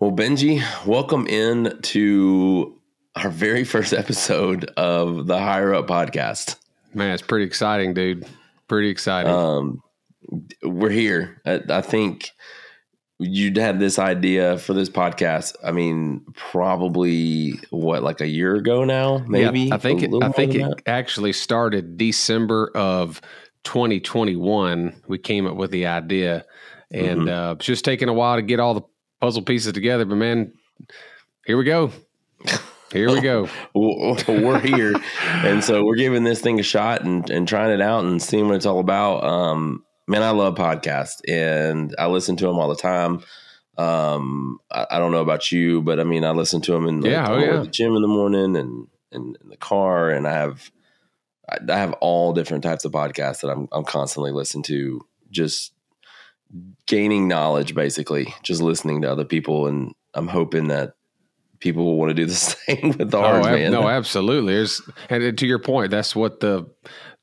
Well, Benji, welcome in to our very first episode of the Higher Up podcast. Man, it's pretty exciting, dude. Pretty exciting. Um, we're here. I, I think you'd had this idea for this podcast. I mean, probably what, like a year ago now, maybe. Yeah, I think it, I think it actually started December of 2021. We came up with the idea, and Mm-hmm. uh, it's just taking a while to get all the puzzle pieces together. But man, here we go. Here we go. We're here, and so we're giving this thing a shot and, and trying it out and seeing what it's all about. Um, man, I love podcasts and I listen to them all the time. Um, I, I don't know about you, but I mean, I listen to them in like, Yeah, oh, yeah. the gym in the morning and, and in the car, and I have I, I have all different types of podcasts that I'm I'm constantly listening to, just gaining knowledge, basically, just listening to other people, and I'm hoping that people will want to do the same with oh, ours, oh, man. no, absolutely. There's, and to your point, that's what the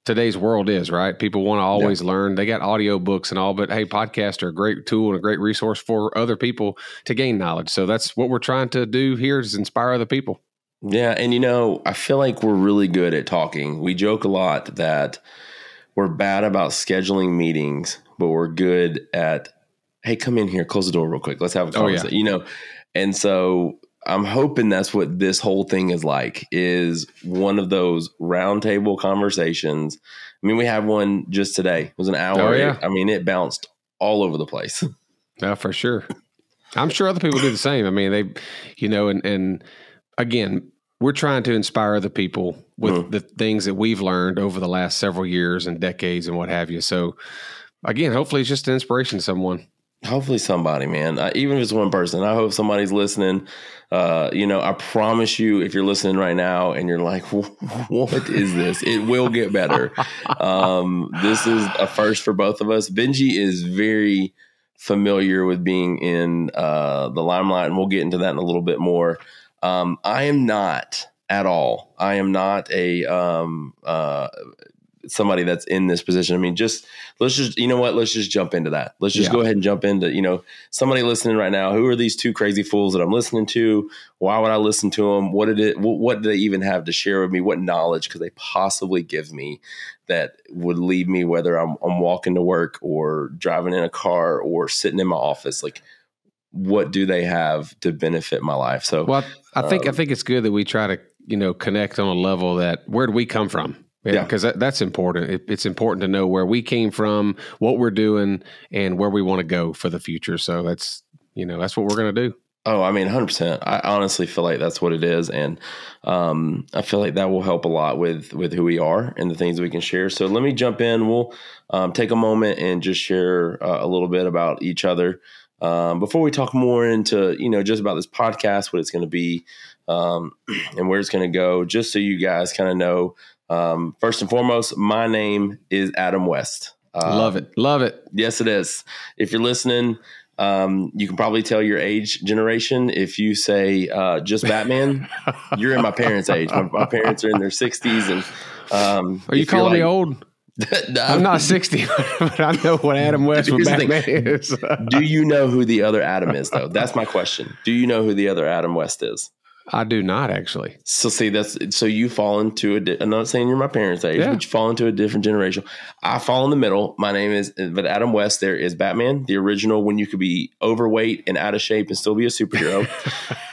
today's world is, right? People want to always learn. They got audio books and all, but hey, podcasts are a great tool and a great resource for other people to gain knowledge. So that's what we're trying to do here is inspire other people. Yeah, and you know, I feel like we're really good at talking. We joke a lot that we're bad about scheduling meetings, but we're good at hey, come in here, close the door real quick. Let's have a Oh, yeah. conversation. You know, and so I'm hoping that's what this whole thing is like is one of those roundtable conversations. I mean, we had one just today. It was an hour. Oh, yeah. I mean, it bounced all over the place. Yeah, for sure. I'm sure other people do the same. I mean, they, you know, and and again, we're trying to inspire other people with Mhm. the things that we've learned over the last several years and decades and what have you. So, again, hopefully, it's just an inspiration to someone. Hopefully, somebody, man, uh, even if it's one person, I hope somebody's listening. Uh, you know, I promise you, if you're listening right now and you're like, "What is this?" It will get better. um, this is a first for both of us. Benji is very familiar with being in uh, the limelight, and we'll get into that in a little bit more. Um, I am not at all. I am not a um, uh, somebody that's in this position. I mean, just let's just you know what? Let's just jump into that. Let's just Yeah. go ahead and jump into you know somebody listening right now. Who are these two crazy fools that I'm listening to? Why would I listen to them? What did it? What, what do they even have to share with me? What knowledge could they possibly give me that would lead me whether I'm, I'm walking to work or driving in a car or sitting in my office? Like, what do they have to benefit my life? So Well, I think I Um, think it's good that we try to you know connect on a level that where do we come from? Yeah. because that, that's important. It, it's important to know where we came from, what we're doing, and where we want to go for the future. So that's you know that's what we're going to do. Oh, I mean, hundred percent. I honestly feel like that's what it is, and um, I feel like that will help a lot with with who we are and the things we can share. So let me jump in. We'll um, take a moment and just share uh, a little bit about each other um, before we talk more into you know just about this podcast, what it's going to be, um, and where it's going to go. Just so you guys kind of know. Um, first and foremost, my name is Adam West. Uh, Love it, love it. Yes, it is. If you're listening, um, you can probably tell your age generation. If you say uh, just Batman, you're in my parents' age. My, my parents are in their 60s. And um, Are you calling me old? I'm not 60, but I know what Adam West with Here's the thing. Batman is. Do you know who the other Adam is, though? That's my question. Do you know who the other Adam West is? I do not actually. So see, that's so you fall into a. Di- I'm not saying you're my parents' age, Yeah. but you fall into a different generation. I fall in the middle. My name is, but Adam West. There is Batman, the original, when you could be overweight and out of shape and still be a superhero.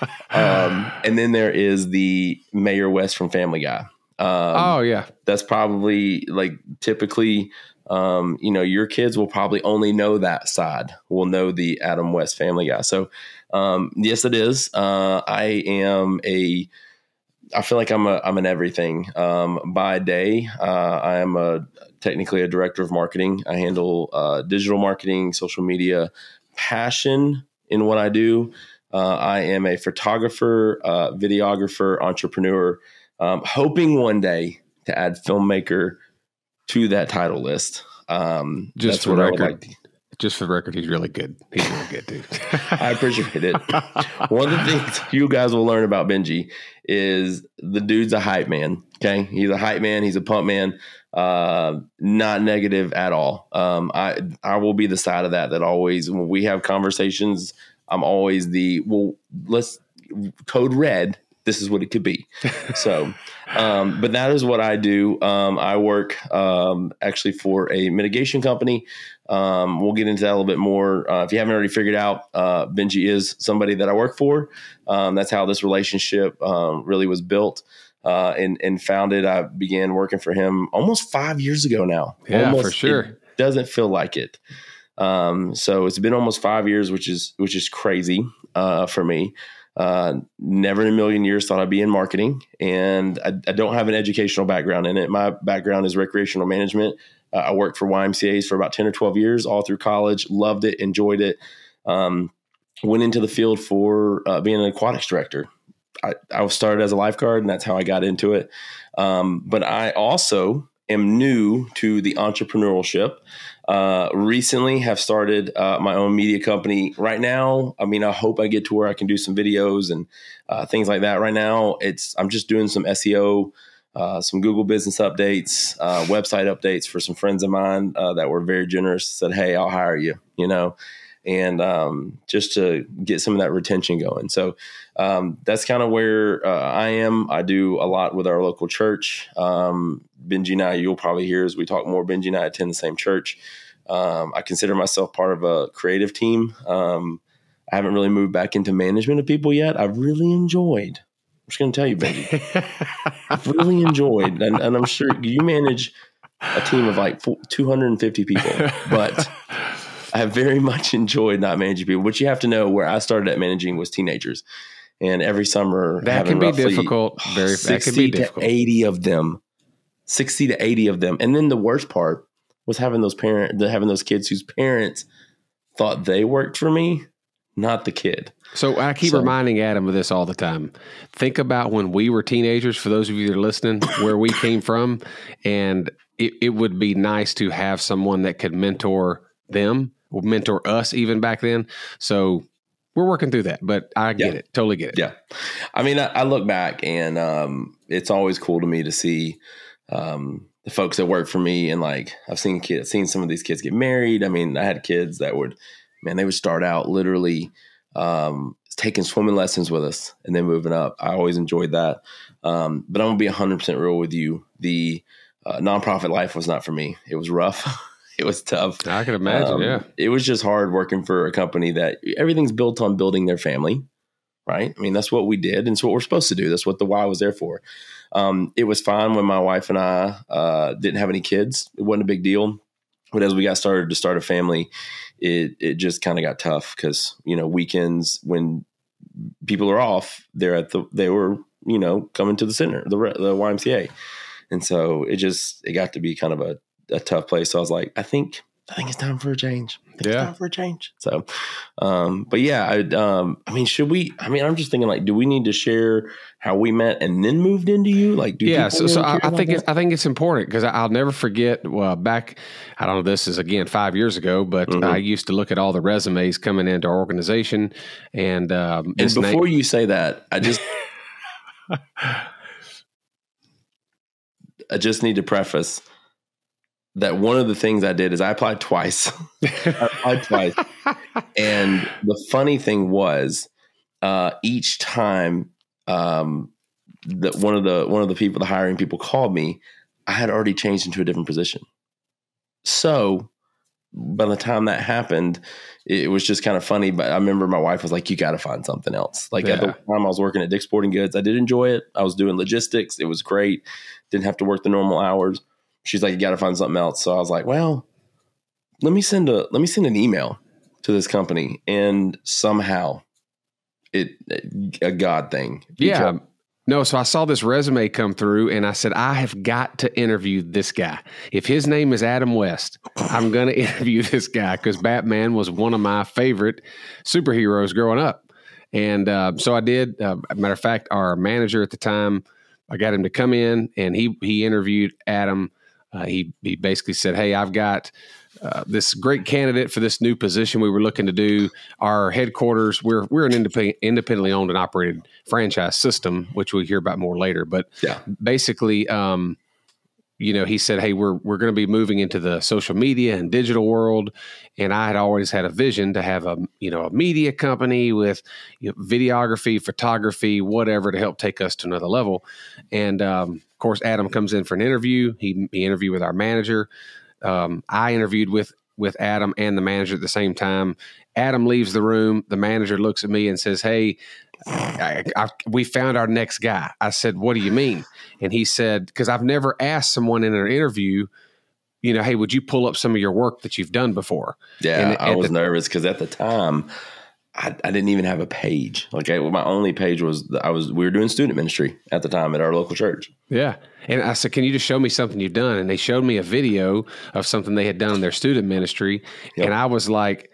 um, and then there is the Mayor West from Family Guy. Um, oh yeah, that's probably like typically um, you know your kids will probably only know that side will know the adam west family guy. So um, yes it is. Uh, i am a i feel like i'm a i'm an everything. Um, by day uh, i am a technically a director of marketing. I handle uh, digital marketing social media passion in what i do. Uh, i am a photographer uh, videographer entrepreneur um, hoping one day to add filmmaker to that title list. Um, Just that's for what I would record. like to- just for the record, he's really good. He's really good, dude. I appreciate it. One of the things you guys will learn about Benji is the dude's a hype man. Okay, he's a hype man. He's a pump man. Uh, not negative at all. Um, I I will be the side of that that always when we have conversations, I'm always the well, let's code red. This is what it could be. so, um, but that is what I do. Um, I work um, actually for a mitigation company. Um, we'll get into that a little bit more. Uh, if you haven't already figured out, uh, Benji is somebody that I work for. Um, that's how this relationship um, really was built uh, and, and founded. I began working for him almost five years ago now. Yeah, almost, for sure. Doesn't feel like it. Um, so it's been almost five years, which is which is crazy uh, for me. Uh, never in a million years thought I'd be in marketing, and I, I, don't have an educational background in it. My background is recreational management. Uh, I worked for YMCA's for about ten or twelve years, all through college. Loved it, enjoyed it. Um, went into the field for uh, being an aquatics director. I, I started as a lifeguard, and that's how I got into it. Um, but I also am new to the entrepreneurship. Uh, recently, have started uh, my own media company. Right now, I mean, I hope I get to where I can do some videos and uh, things like that. Right now, it's I'm just doing some SEO, uh, some Google Business updates, uh, website updates for some friends of mine uh, that were very generous. Said, "Hey, I'll hire you," you know, and um, just to get some of that retention going. So um, that's kind of where I am. I do a lot with our local church. Um, Benji and I, you'll probably hear as we talk more. Benji and I attend the same church. Um, I consider myself part of a creative team. Um, I haven't really moved back into management of people yet. I've really enjoyed. I'm just going to tell you, Benji. I've really enjoyed, and, and, I'm sure you manage a team of like 250 people, but I have very much enjoyed not managing people. What you have to know, where I started at managing was teenagers, and every summer that can be difficult. Very, 60 that can be difficult. to 80 of them 60 to 80 of them. And then the worst part was having those parent having those kids whose parents thought they worked for me, not the kid. So I keep so, reminding Adam of this all the time. Think about when we were teenagers, for those of you that are listening, where we came from. And it, it would be nice to have someone that could mentor them, mentor us even back then. So we're working through that, but I get yeah. it. Totally get it. Yeah. I mean, I, I look back and um, it's always cool to me to see um, the folks that work for me and like I've seen kids seen some of these kids get married. I mean, I had kids that would man, they would start out literally um, taking swimming lessons with us and then moving up. I always enjoyed that. Um, but I'm gonna be hundred percent real with you. The uh, nonprofit life was not for me. It was rough. it was tough. I can imagine. Um, yeah, it was just hard working for a company that everything's built on building their family. Right. I mean, that's what we did, and it's what we're supposed to do. That's what the Y was there for. Um, it was fine when my wife and I uh, didn't have any kids. It wasn't a big deal. But as we got started to start a family, it it just kind of got tough because you know weekends when people are off, they're at the they were you know coming to the center the the YMCA, and so it just it got to be kind of a, a tough place. So I was like, I think I think it's time for a change. yeah. time for a change. So, um, but yeah, I, um, I mean, should we? I mean, I'm just thinking, like, do we need to share how we met and then moved into you? Like, do yeah. So, so I, I think it's, I think it's important because I'll never forget. Well, back, I don't know. This is again five years ago, but mm-hmm. I used to look at all the resumes coming into our organization, and um, and before you say that, I just. I just need to preface that one of the things I did is I applied twice. I applied twice. And the funny thing was, uh, each time um, that one of the one of the people, the hiring people called me, I had already changed into a different position. So by the time that happened, it was just kind of funny. But I remember my wife was like, "You got to find something else." Like yeah. at the time I was working at Dick's Sporting Goods, I did enjoy it. I was doing logistics; it was great. Didn't have to work the normal hours she's like, you got to find something else. So I was like, well, let me send a let me send an email to this company, and somehow it a God thing. Yeah. No, so I saw this resume come through and I said, I have got to interview this guy. If his name is Adam West, I'm going to interview this guy because Batman was one of my favorite superheroes growing up. And uh, so I did. Uh, matter of fact, our manager at the time, I got him to come in and he he interviewed Adam uh, he he basically said, "Hey, I've got uh, this great candidate for this new position we were looking to do. Our headquarters we're we're an independent, independently owned and operated franchise system, which we'll hear about more later. But yeah. basically, um, you know, he said, "Hey, we're we're going to be moving into the social media and digital world," and I had always had a vision to have a you know a media company with you know, videography, photography, whatever to help take us to another level. And um, course, Adam comes in for an interview. He he interviewed with our manager. Um, I interviewed with with Adam and the manager at the same time. Adam leaves the room. The manager looks at me and says, "Hey." I, I, we found our next guy. I said, "What do you mean?" And he said, "Because I've never asked someone in an interview, you know, hey, would you pull up some of your work that you've done before?" Yeah, And I was the- nervous because at the time, I, I didn't even have a page. Like I, my only page was I was we were doing student ministry at the time at our local church. Yeah. And I said, Can you just show me something you've done? And they showed me a video of something they had done in their student ministry. Yep. And I was like,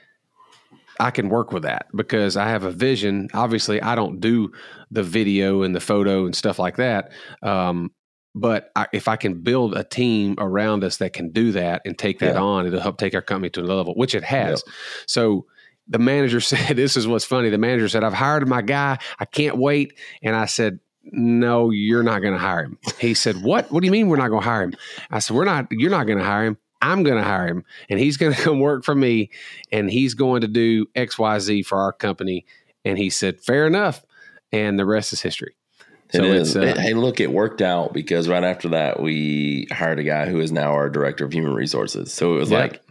I can work with that because I have a vision. Obviously, I don't do the video and the photo and stuff like that. Um, but I, if I can build a team around us that can do that and take that Yeah. on, it'll help take our company to another level, which it has. So the manager said, This is what's funny. The manager said, I've hired my guy. I can't wait. And I said, No, you're not going to hire him. He said, What? What do you mean we're not going to hire him? I said, We're not, you're not going to hire him. I'm going to hire him and he's going to come work for me and he's going to do XYZ for our company. And he said, Fair enough. And the rest is history. So It is. uh, hey, look, it worked out because right after that, we hired a guy who is now our director of human resources. So it was Yeah. like,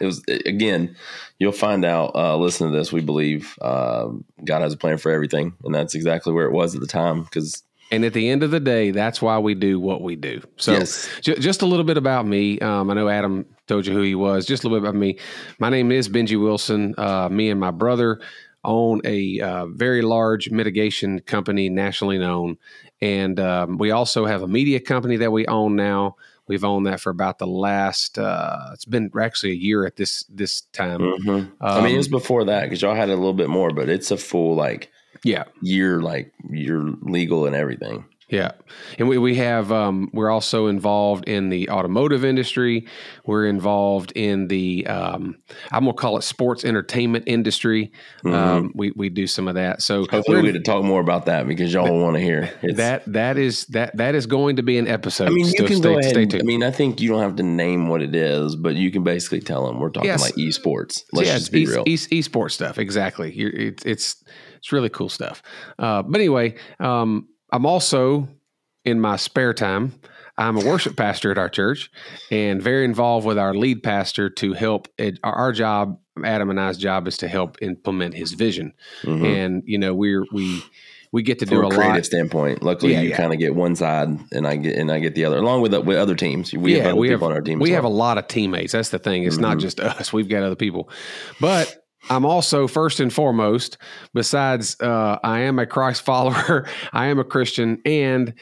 it was again. You'll find out. Uh, listen to this. We believe um, God has a plan for everything, and that's exactly where it was at the time. Because And at the end of the day, that's why we do what we do. So, Yes. ju- just a little bit about me. Um, I know Adam told you who he was. Just a little bit about me. My name is Benji Wilson. Uh, me and my brother own a uh, very large mitigation company, nationally known. And um, we also have a media company that we own now. We've owned that for about the last. Uh, it's been actually a year at this this time. Mhm. I mean, it Um, was before that because y'all had a little bit more, but it's a full like Yeah, year, like year legal and everything. Yeah, and we we have um, we're also involved in the automotive industry. We're involved in the um, I'm gonna call it sports entertainment industry. Um, we we do some of that. So Mm-hmm. Hopefully, we get to talk more about that because y'all want to hear It's- that that is that that is going to be an episode. I mean, you so can stay, go ahead. stay tuned. I mean, I think you don't have to name what it is, but you can basically tell them we're talking Yes. like esports. Let's just be e- real. e- esports stuff. Exactly. You're, it's it's it's really cool stuff. Uh, but anyway, um, I'm also in my spare time. I'm a worship pastor at our church and very involved with our lead pastor to help. It, our, job, Adam and I's job, is to help implement his vision. Mhm. And you know, we're we we get to From do a a creative lot. standpoint, luckily Yeah, you yeah. kind of get one side, and I get and I get the other, along with with other teams. We have Yeah, other we people have- on our team. We as have a lot of teammates. That's the thing. It's not Mhm. just us. We've got other people. But I'm also first and foremost, besides uh, I am a Christ follower, I am a Christian, and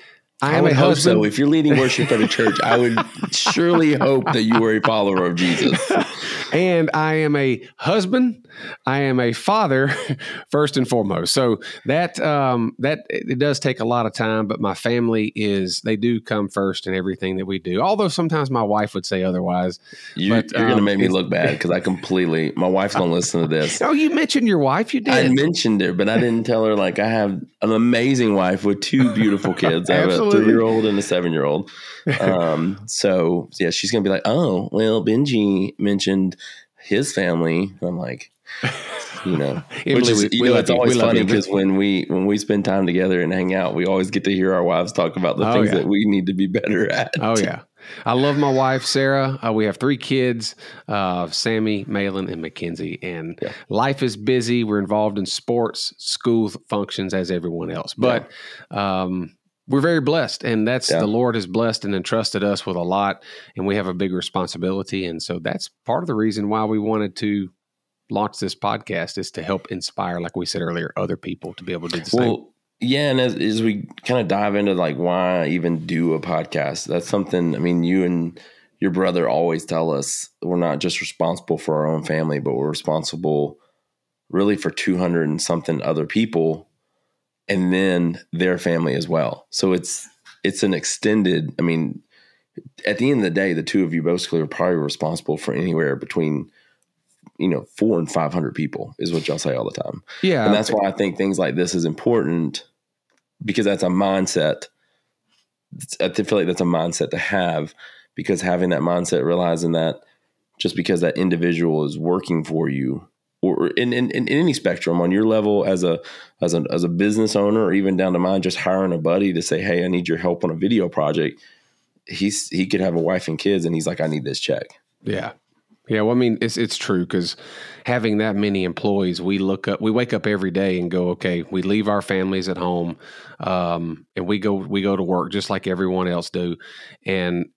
I I, am a hope husband. so. If you're leading worship at a church, I would surely hope that you are a follower of Jesus. and I am a husband. I am a father, first and foremost. So that um, that it does take a lot of time, but my family is they do come first in everything that we do. Although sometimes my wife would say otherwise. You, But, you're going to um, make me look bad because I completely. My wife's going to listen to this. Oh, you mentioned your wife. You did. I mentioned it, but I didn't tell her like I have an amazing wife with two beautiful kids. I have a three year old and a seven year old. Um, so yeah, she's gonna be like, "Oh, well, Benji mentioned his family." I'm like, you know, which is we- you we know, it's you. Always funny because when we when we spend time together and hang out, we always get to hear our wives talk about the Oh, things yeah. that we need to be better at. Oh yeah, I love my wife Sarah. Uh, we have three kids: uh, Sammy, Malin, and Mackenzie. And Yeah. life is busy. We're involved in sports, school functions as everyone else. But um, we're very blessed, and that's Yeah. the Lord has blessed and entrusted us with a lot, and we have a big responsibility. And so that's part of the reason why we wanted to launch this podcast is to help inspire, like we said earlier, other people to be able to do the same. Well, yeah, and as, as we kind of dive into like why even do a podcast, that's something. I mean, you and your brother always tell us we're not just responsible for our own family, but we're responsible really for two hundred and something other people, and then their family as well. So it's it's an extended. I mean, at the end of the day, the two of you basically are probably responsible for anywhere between you know four and five hundred people is what y'all say all the time yeah, and that's why I think things like this is important because that's a mindset I feel like that's a mindset to have because having that mindset, realizing that just because that individual is working for you or in, in, in any spectrum on your level as a as a as a business owner or even down to mine, just hiring a buddy to say, Hey, I need your help on a video project. He's he could have a wife and kids and he's like, I need this check. Yeah. Yeah, well, I mean, it's it's true because having that many employees, we look up, we wake up every day and go, okay, we leave our families at home, um, and we go we go to work just like everyone else do, and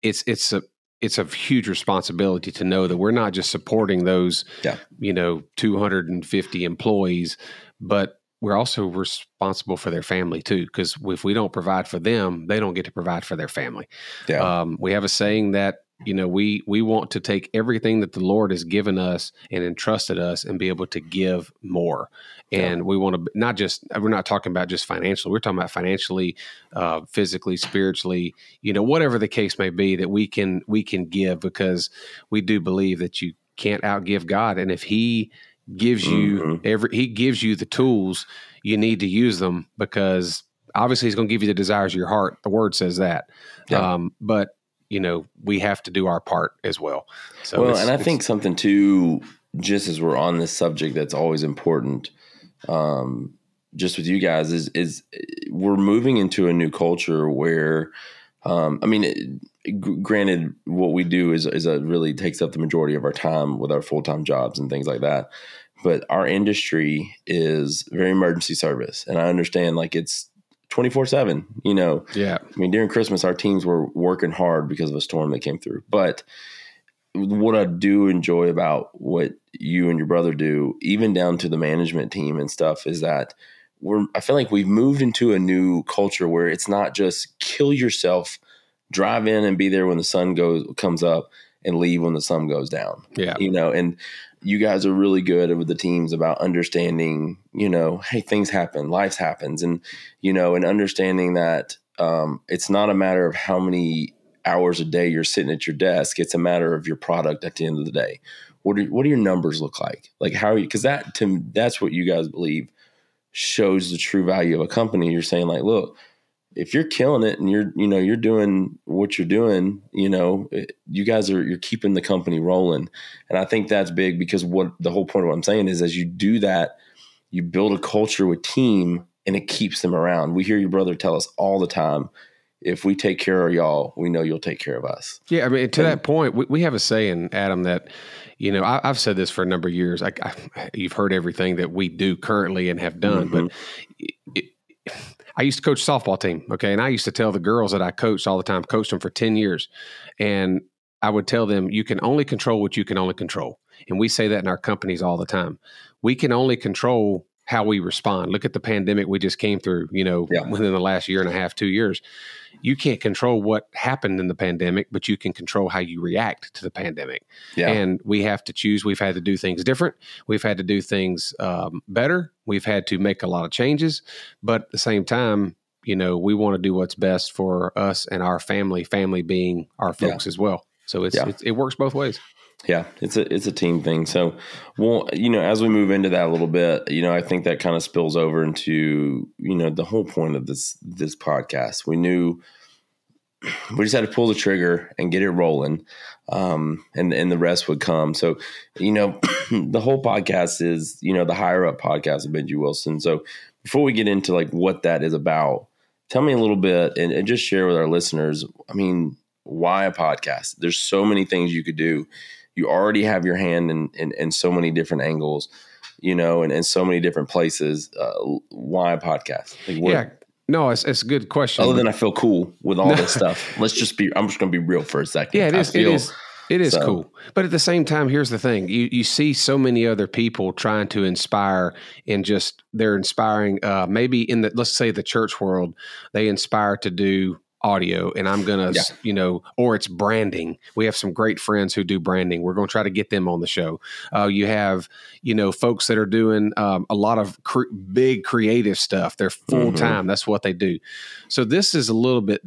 it's it's a it's a huge responsibility to know that we're not just supporting those, yeah. you know, 250 employees, but we're also responsible for their family too. Because if we don't provide for them, they don't get to provide for their family. Yeah. Um, we have a saying that you know we we want to take everything that the lord has given us and entrusted us and be able to give more and yeah. we want to not just we're not talking about just financially we're talking about financially uh, physically spiritually you know whatever the case may be that we can we can give because we do believe that you can't outgive god and if he gives you mm-hmm. every he gives you the tools you need to use them because obviously he's going to give you the desires of your heart the word says that yeah. um, but you know we have to do our part as well. So well, and I think something too, just as we're on this subject, that's always important. Um, just with you guys is is we're moving into a new culture where, um, I mean, it, granted, what we do is is a really takes up the majority of our time with our full time jobs and things like that. But our industry is very emergency service, and I understand like it's 24 7 you know? Yeah. I mean during christmas our teams were working hard because of a storm that came through. But what i do enjoy about what you and your brother do even down to the management team and stuff is that we're i feel like we've moved into a new culture where it's not just kill yourself drive in and be there when the sun goes comes up and leave when the sun goes down. Yeah. You know and you guys are really good with the teams about understanding, you know, hey, things happen, life happens, and you know, and understanding that um, it's not a matter of how many hours a day you're sitting at your desk; it's a matter of your product at the end of the day. What do what do your numbers look like? Like how are you? Because that to that's what you guys believe shows the true value of a company. You're saying like, look, if you're killing it and you're you know you're doing what you're doing you know you guys are you're keeping the company rolling. And i think that's big because what the whole point of what i'm saying is as you do that you build a culture with team and it keeps them around. We hear your brother tell us all the time if we take care of y'all we know you'll take care of us. Yeah i mean to and, that point we, we have a saying adam that you know I, have said this for a number of years. I, I, you've heard everything that we do currently and have done mm-hmm. but it, I used to coach softball team. Okay. And I used to tell the girls that I coached all the time, coached them for 10 years. And I would tell them, you can only control what you can only control. And we say that in our companies all the time. We can only control how we respond. Look at the pandemic we just came through, you know, yeah. within the last year and a half, two years. You can't control what happened in the pandemic, but you can control how you react to the pandemic. Yeah. And we have to choose. We've had to do things different. We've had to do things um, better. We've had to make a lot of changes. But at the same time, you know, we want to do what's best for us and our family, family being our folks yeah. as well. So it's, yeah. it's, it works both ways. Yeah, it's a it's a team thing. So, well, you know, as we move into that a little bit, you know, I think that kind of spills over into you know the whole point of this this podcast. We knew we just had to pull the trigger and get it rolling, um, and and the rest would come. So, you know, the whole podcast is you know the higher up podcast of Benji Wilson. So, before we get into like what that is about, tell me a little bit and, and just share with our listeners. I mean, why a podcast? There's so many things you could do you already have your hand in, in, in so many different angles, you know, and in so many different places. Uh, why a podcast? Like yeah. No, it's, it's a good question. Other than I feel cool with all this stuff. Let's just be, I'm just going to be real for a second. Yeah, it is. Feel, it is. It is so. cool. But at the same time, here's the thing. You you see so many other people trying to inspire and just they're inspiring uh, maybe in the let's say the church world, they inspire to do audio and I'm going to, yeah. you know, or it's branding. We have some great friends who do branding. We're going to try to get them on the show. Uh, you have, you know, folks that are doing um, a lot of cr- big creative stuff. They're full time. Mm-hmm. That's what they do. So this is a little bit,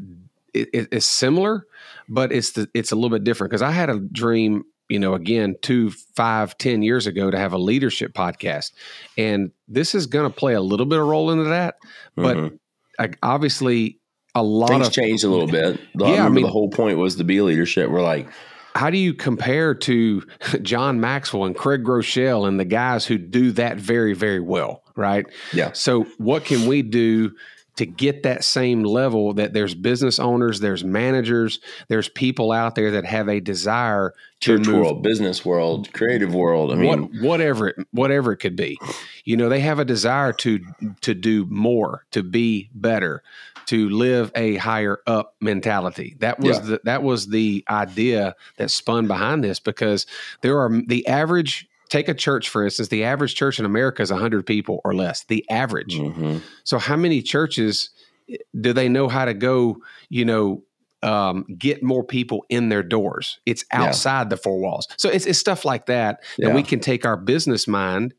it, it's similar, but it's the, it's a little bit different because I had a dream you know, again, two, five, ten years ago to have a leadership podcast. And this is going to play a little bit of role into that. But mm-hmm. I, obviously, a lot things of changed a little bit. The, Yeah, I I mean- the whole point was to be leadership. We're like, how do you compare to John Maxwell and Craig Groeschel and the guys who do that very, very well, right? yeah, So, what can we do to get that same level that there's business owners, there's managers, there's people out there that have a desire to church move world, business world, creative world. I mean, what, whatever it whatever it could be. You know, they have a desire to to do more, to be better, to live a higher up mentality. That was Yeah. the that was the idea that spun behind this because there are the average take a church for instance, the average church in America is 100 people or less. The average. mhm. So how many churches eh, do they know how to go, you know, um, get more people in their doors? It's Yeah. outside the four walls. So it's, it's stuff like that that Yeah. we can take our business mind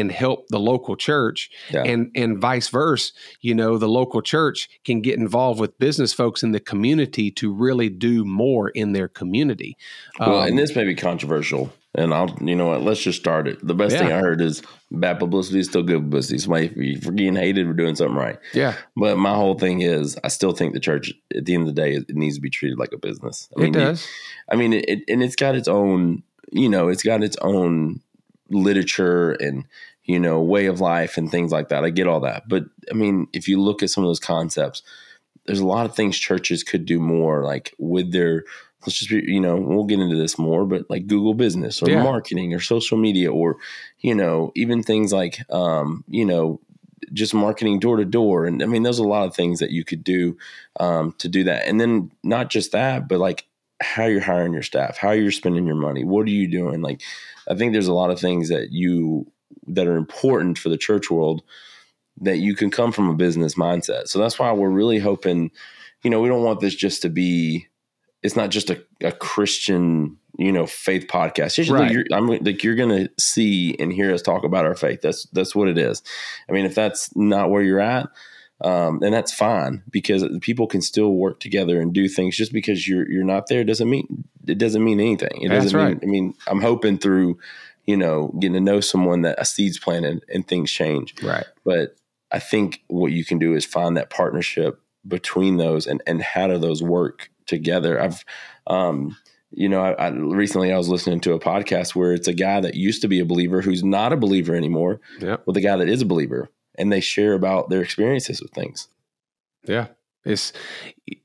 and help the local church Yeah. and and vice versa you know the local church can get involved with business folks in the community to really do more in their community Well, Um, and this may be controversial, and I'll, you know what? Let's just start it. The best thing I heard is bad publicity is still good publicity. Somebody, if you're getting hated, we're doing something right. yeah But my whole thing is, I still think the church, at the end of the day, it needs to be treated like a business. I it you- does I mean, it- and it's got its own, you know, it's got its own literature and you know way of life and things like that. I get all that, but I mean, if you look at some of those concepts, there's a lot of things churches could do more, like with their. Let's just be, you know, we'll get into this more, but like Google Business or Yeah. marketing or social media or, you know, even things like, um, you know, just marketing door to door. And I mean, there's a lot of things that you could do um, to do that. And then not just that, but like how you're hiring your staff, how you're spending your money, what are you doing? Like, I think there's a lot of things that you that are important for the church world that you can come from a business mindset. So that's why we're really hoping, you know, we don't want this just to be. It's not just a, a Christian, you know, faith podcast. Right. you're, I'm like you're going to see and hear us talk about our faith. That's that's what it is. I mean, if that's not where you're at, um, then that's fine because people can still work together and do things. Just because you're you're not there doesn't mean it doesn't mean anything. It That's doesn't right. mean. I mean, I'm hoping through, you know, getting to know someone that a seed's planted and things change. right But I think what you can do is find that partnership between those and and how do those work together. I've um you know, I, I recently I was listening to a podcast where it's a guy that used to be a believer who's not a believer anymore yep with a guy that is a believer, and they share about their experiences with things. Yeah. It's,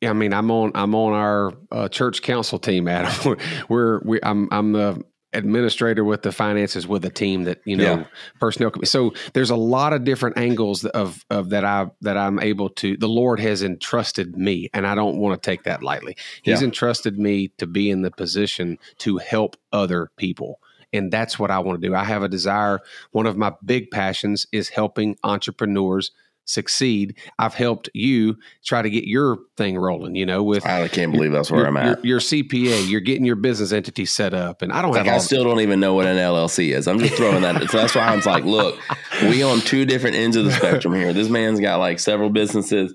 I mean, I'm on, I'm on our uh, church council team, Adam. We're, we, I'm, I'm the administrator with the finances with a team that, you know, Yeah. personnel. So there's a lot of different angles of, of that I, that I'm able to, the Lord has entrusted me and I don't want to take that lightly. He's Yeah. entrusted me to be in the position to help other people. And that's what I want to do. I have a desire. One of my big passions is helping entrepreneurs succeed. I've helped you try to get your thing rolling, you know, with I can't believe that's where your, I'm at. Your, your CPA, you're getting your business entity set up. And I don't have I still don't even know what an LLC is. I'm just throwing that. so that's why I'm like, look, we on two different ends of the spectrum here. This man's got like several businesses.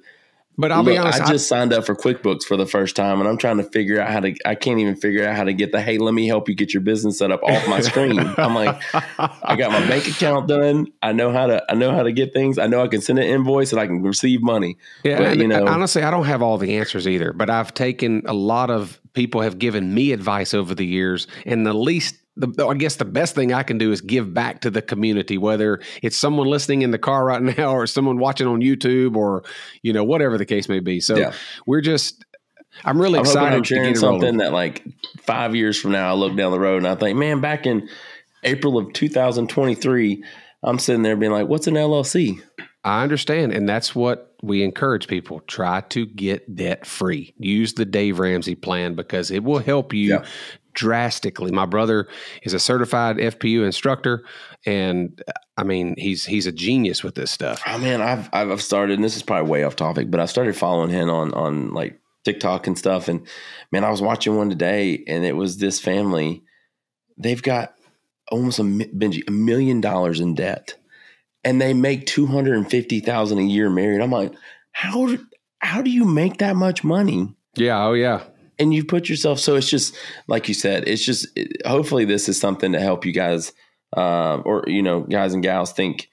But I'll Look, be honest. I just signed up for QuickBooks for the first time, and I'm trying to figure out how to. I can't even figure out how to get the hey, let me help you get your business set up off my screen. I'm like, I got my bank account done. I know how to. I know how to get things. I know I can send an invoice and I can receive money. Yeah, But, you know- honestly, I don't have all the answers either. But I've taken a lot of people have given me advice over the years, and the least, the, I guess, the best thing I can do is give back to the community. Whether it's someone listening in the car right now, or someone watching on YouTube, or you know, whatever the case may be. So Yeah. we're just, I'm really I'm excited I'm to sharing something that like five years from now, I look down the road and I think, man, back in April of 2023, I'm sitting there being like, what's an LLC? I understand. And that's what we encourage people try to get debt free. Use the Dave Ramsey plan because it will help you Yeah. Drastically. My brother is a certified FPU instructor and I mean he's he's a genius with this stuff. Oh man, I've I've started. And this is probably way off topic, but I started following him on on like TikTok and stuff. And man, I was watching one today, and it was this family. They've got almost a Benji a million dollars in debt, and they make two hundred and fifty thousand a year married. I'm like, how how do you make that much money? Yeah, oh yeah. And you put yourself so it's just like you said it's just it- hopefully this is something to help you guys uh, or you know guys and gals think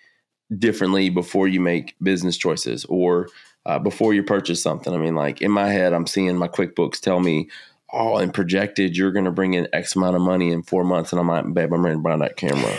differently before you make business choices or uh, before you purchase something. I mean, like in my head, I'm seeing my QuickBooks tell me, oh, and projected you're going to bring in X amount of money in four months, and I'm like, babe, I'm ready to buy that camera.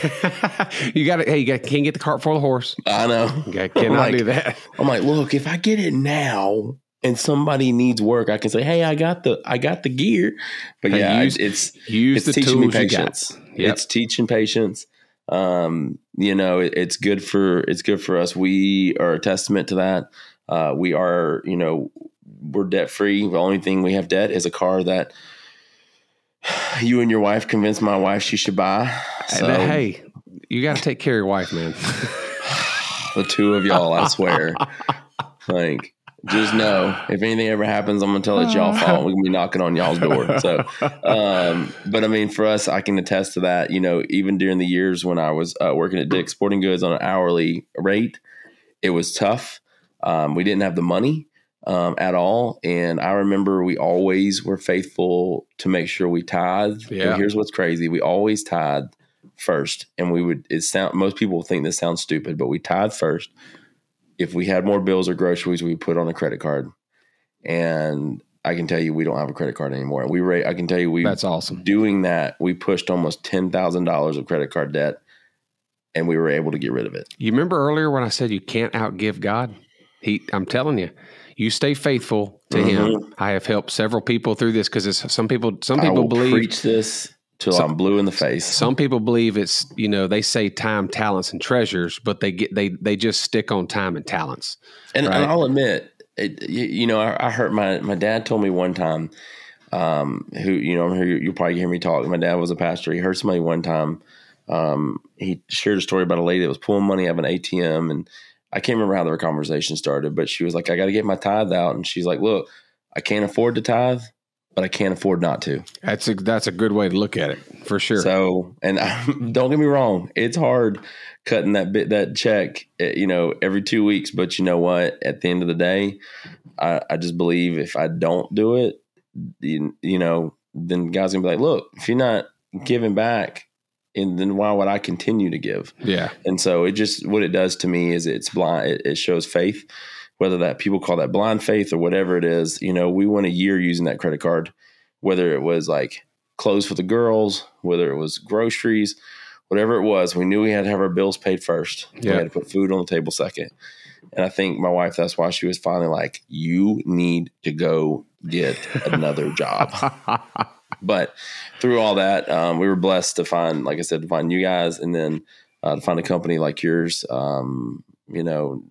you got to, hey, you gotta, can't get the cart for the horse. I know. You got, cannot like, do that. I'm like, look, if I get it now. And somebody needs work, I can say, "Hey, I got the I got the gear." But Hey, yeah, use- it's Use it's the teaching me tools you got. patience. Yep. It's teaching patience. Um, you know, it, it's good for it's good for us. We are a testament to that. Uh, we are, you know, we're debt free. The only thing we have debt is a car that you and your wife convinced my wife she should buy. So hey, you got to take care of your wife, man. the two of y'all, I swear, like. Just know if anything ever happens, I'm gonna tell it's y'all fault. We're gonna be knocking on y'all's door. So, um, but I mean, for us, I can attest to that. You know, even during the years when I was uh, working at Dick's Sporting Goods on an hourly rate, it was tough. Um, we didn't have the money um, at all, and I remember we always were faithful to make sure we tithe. Yeah. And here's what's crazy: we always tithe first, and we would. It sound most people think this sounds stupid, but we tithe first. If we had more bills or groceries, we put on a credit card, and I can tell you we don't have a credit card anymore. We rate. I can tell you we That's awesome. doing that, we pushed almost ten thousand dollars of credit card debt, and we were able to get rid of it. You remember earlier when I said you can't outgive God? He, I'm telling you, you stay faithful to Him. I have helped several people through this because some people, some Mm-hmm. People believe, preach this till So- I'm blue in the face. some people believe it's you know they say time, talents, and treasures, but they get they they just stick on time and talents. and, right. and I'll admit, it, you, you know, I, I heard my my dad told me one time, um, who you know, I'm you'll probably hear me talk. My dad was a pastor. He heard somebody one time. Um, he shared a story about a lady that was pulling money out of an ATM, and I can't remember how their conversation started, but she was like, "I got to get my tithe out," and she's like, "Look, I can't afford to tithe, but I can't afford not to." That's a that's a good way to look at it for sure. So, and don't get me wrong, it's hard cutting that bit that check, eh, you know, every two weeks. But you know what? At the end of the day, I, I just believe if I don't do it, you, you know, then guys gonna be like, look, if you're not giving back, and then why would I continue to give? yeah, And so it just what it does to me is it's blind. It, it shows faith, whether that people call that blind faith or whatever it is. You know, we went a year using that credit card, whether it was like clothes for the girls, whether it was groceries, whatever it was. We knew we had to have our bills paid first. Yeah. We had to put food on the table second. And I think my wife, that's why she was finally like, "You need to go get another job." but through all that, um, we were blessed to find, like I said, to find you guys, and then uh, to find a company like yours. Um, you know,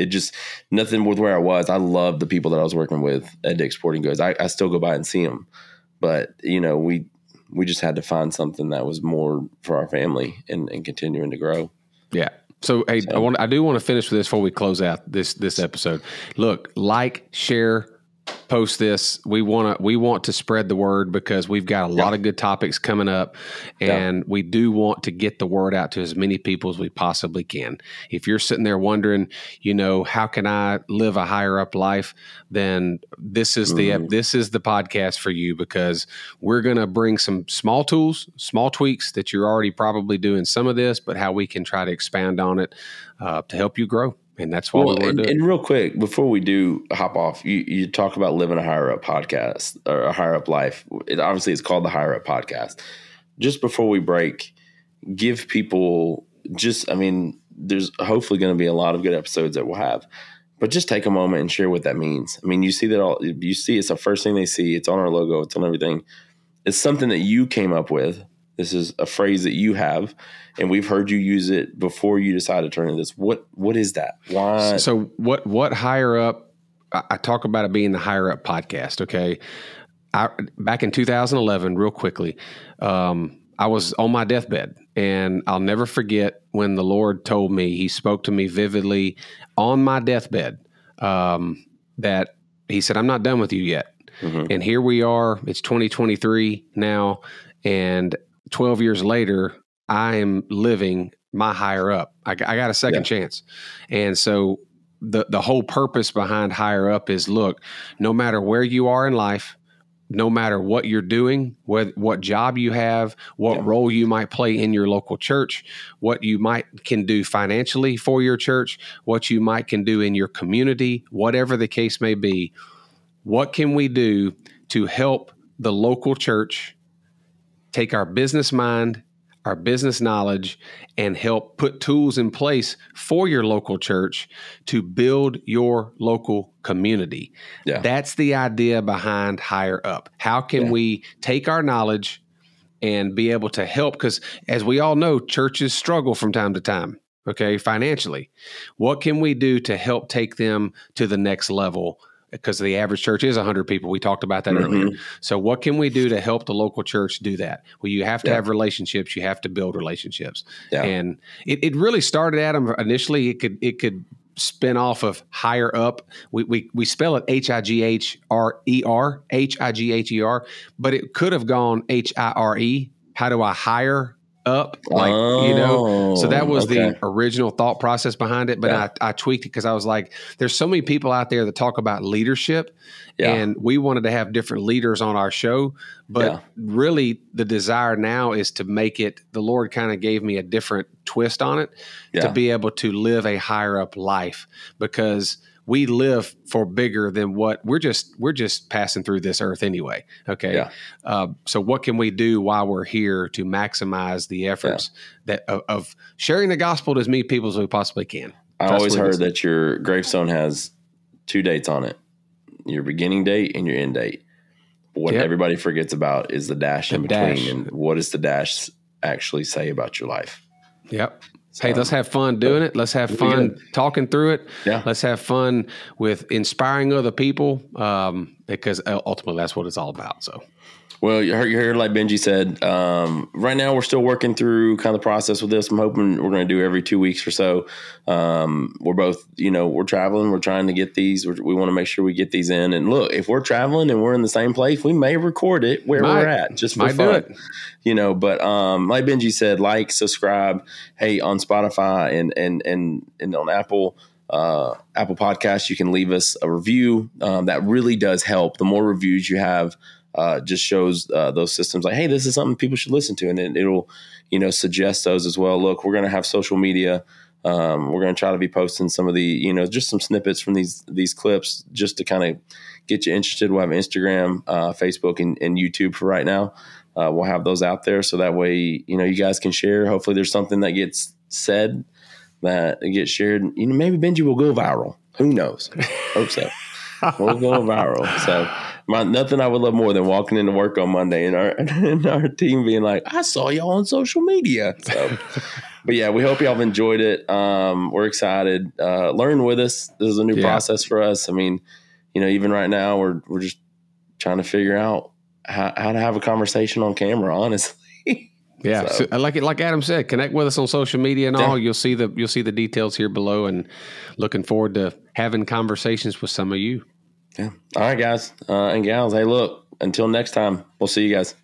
it just nothing with where I was. I love the people that I was working with at Dick's Sporting Goods. I, I still go by and see them, but you know, we we just had to find something that was more for our family and, and continuing to grow. yeah. So hey, I want I do want to finish with this before we close out this this episode. Look, like, share, post this. We want to we want to spread the word because we've got a lot of good topics coming up, and we do want to get the word out to as many people as we possibly can. If you're sitting there wondering, you know, how can I live a higher up life, then this is the Mhm. this is the podcast for you because we're going to bring some small tools, small tweaks that you're already probably doing some of this, but how we can try to expand on it uh, to help you grow. And that's why Well, we and, and real quick before we do hop off, you, you talk about living a higher up podcast or a higher up life. It obviously it's called the higher up podcast. Just before we break, give people just. I mean, there's hopefully going to be a lot of good episodes that we'll have, but just take a moment and share what that means. I mean, you see that all. You see, it's the first thing they see. It's on our logo. It's on everything. It's something that you came up with. This is a phrase that you have, and we've heard you use it before you decided to turn into this. What what is that? Why? So what what higher up? I, talk about it being the higher up podcast. Okay, I, back in 2011, real quickly, um, I was on my deathbed, and I'll never forget when the Lord told me. He spoke to me vividly on my deathbed. Um, that He said, "I'm not done with you yet." Mhm. And here we are. It's 2023 now, and 12 years later, I am living my higher up. I, I got a second chance, and so the the whole purpose behind higher up is look, no matter where you are in life, no matter what you're doing, what what job you have, what yeah. role you might play in your local church, what you might can do financially for your church, what you might can do in your community, whatever the case may be, what can we do to help the local church take our business mind our business knowledge and help put tools in place for your local church to build your local community. Yeah. That's the idea behind Higher Up. How can yeah. we take our knowledge and be able to help? Because as we all know, churches struggle from time to time, okay, financially. What can we do to help take them to the next level? Because the average church is 100 people. We talked about that mm-hmm. earlier. So, what can we do to help the local church do that? Well, you have to yeah. have relationships. You have to build relationships. Yeah. And it, it really started, Adam, initially, it could, it could, spin off of higher up. We, we, we spell it H I G H R E R, H I G H E R, but it could have gone H I R E. How do I hire up like oh, you know so that oh, was okay. the original thought process behind it but yeah. I, I tweaked it because i was like there's so many people out there that talk about leadership yeah. and we wanted to have different leaders on our show but yeah. really the desire now is to make it the lord kind of gave me a different twist on it to be able to live a higher up life because we live for bigger than what we're just we're just passing through this earth anyway okay yeah. uh, so what can we do while we're here to maximize the efforts yeah. that of, of, sharing the gospel to as many people as we possibly can i always heard that your gravestone has two dates on it your beginning date and your end date what yep. everybody forgets about is the dash the in between dash. and what does the dash actually say about your life yep so, hey, let's have fun doing it. Let's have fun talking through it. Yeah. Let's have fun with inspiring other people um, because ultimately that's what it's all about. So well, you heard, you heard like Benji said, um, right now we're still working through kind of the process with this. I'm hoping we're going to do every two weeks or so. Um, we're both, you know, we're traveling. We're trying to get these. We're, we want to make sure we get these in. And look, if we're traveling and we're in the same place, we may record it where might, we're at just for fun. You know, but um, like Benji said, like, subscribe. Hey, on Spotify and and and and on Apple uh, Apple Podcasts, you can leave us a review. Um, that really does help. The more reviews you have, uh, just shows uh, those systems like, hey, this is something people should listen to, and it, will you know suggest those as well. Look, we're going to have social media. Um, we're going to try to be posting some of the you know just some snippets from these these clips just to kind of get you interested. We'll have Instagram, uh, Facebook, and, and, YouTube for right now. Uh, we'll have those out there so that way you know you guys can share. Hopefully, there's something that gets said that gets shared. You know, maybe Benji will go viral. Who knows? Hope so. we'll go viral. So my, nothing I would love more than walking into work on Monday and our and our team being like, "I saw y'all on social media." So, but yeah, we hope y'all have enjoyed it. Um, we're excited. Uh, learn with us. This is a new yeah. process for us. I mean, you know, even right now, we're we're just trying to figure out how, how to have a conversation on camera. Honestly. Yeah, so. So, like like Adam said, connect with us on social media and all. You'll see the you'll see the details here below, and looking forward to having conversations with some of you. Yeah. All right, guys uh, and gals. Hey, look, until next time, we'll see you guys.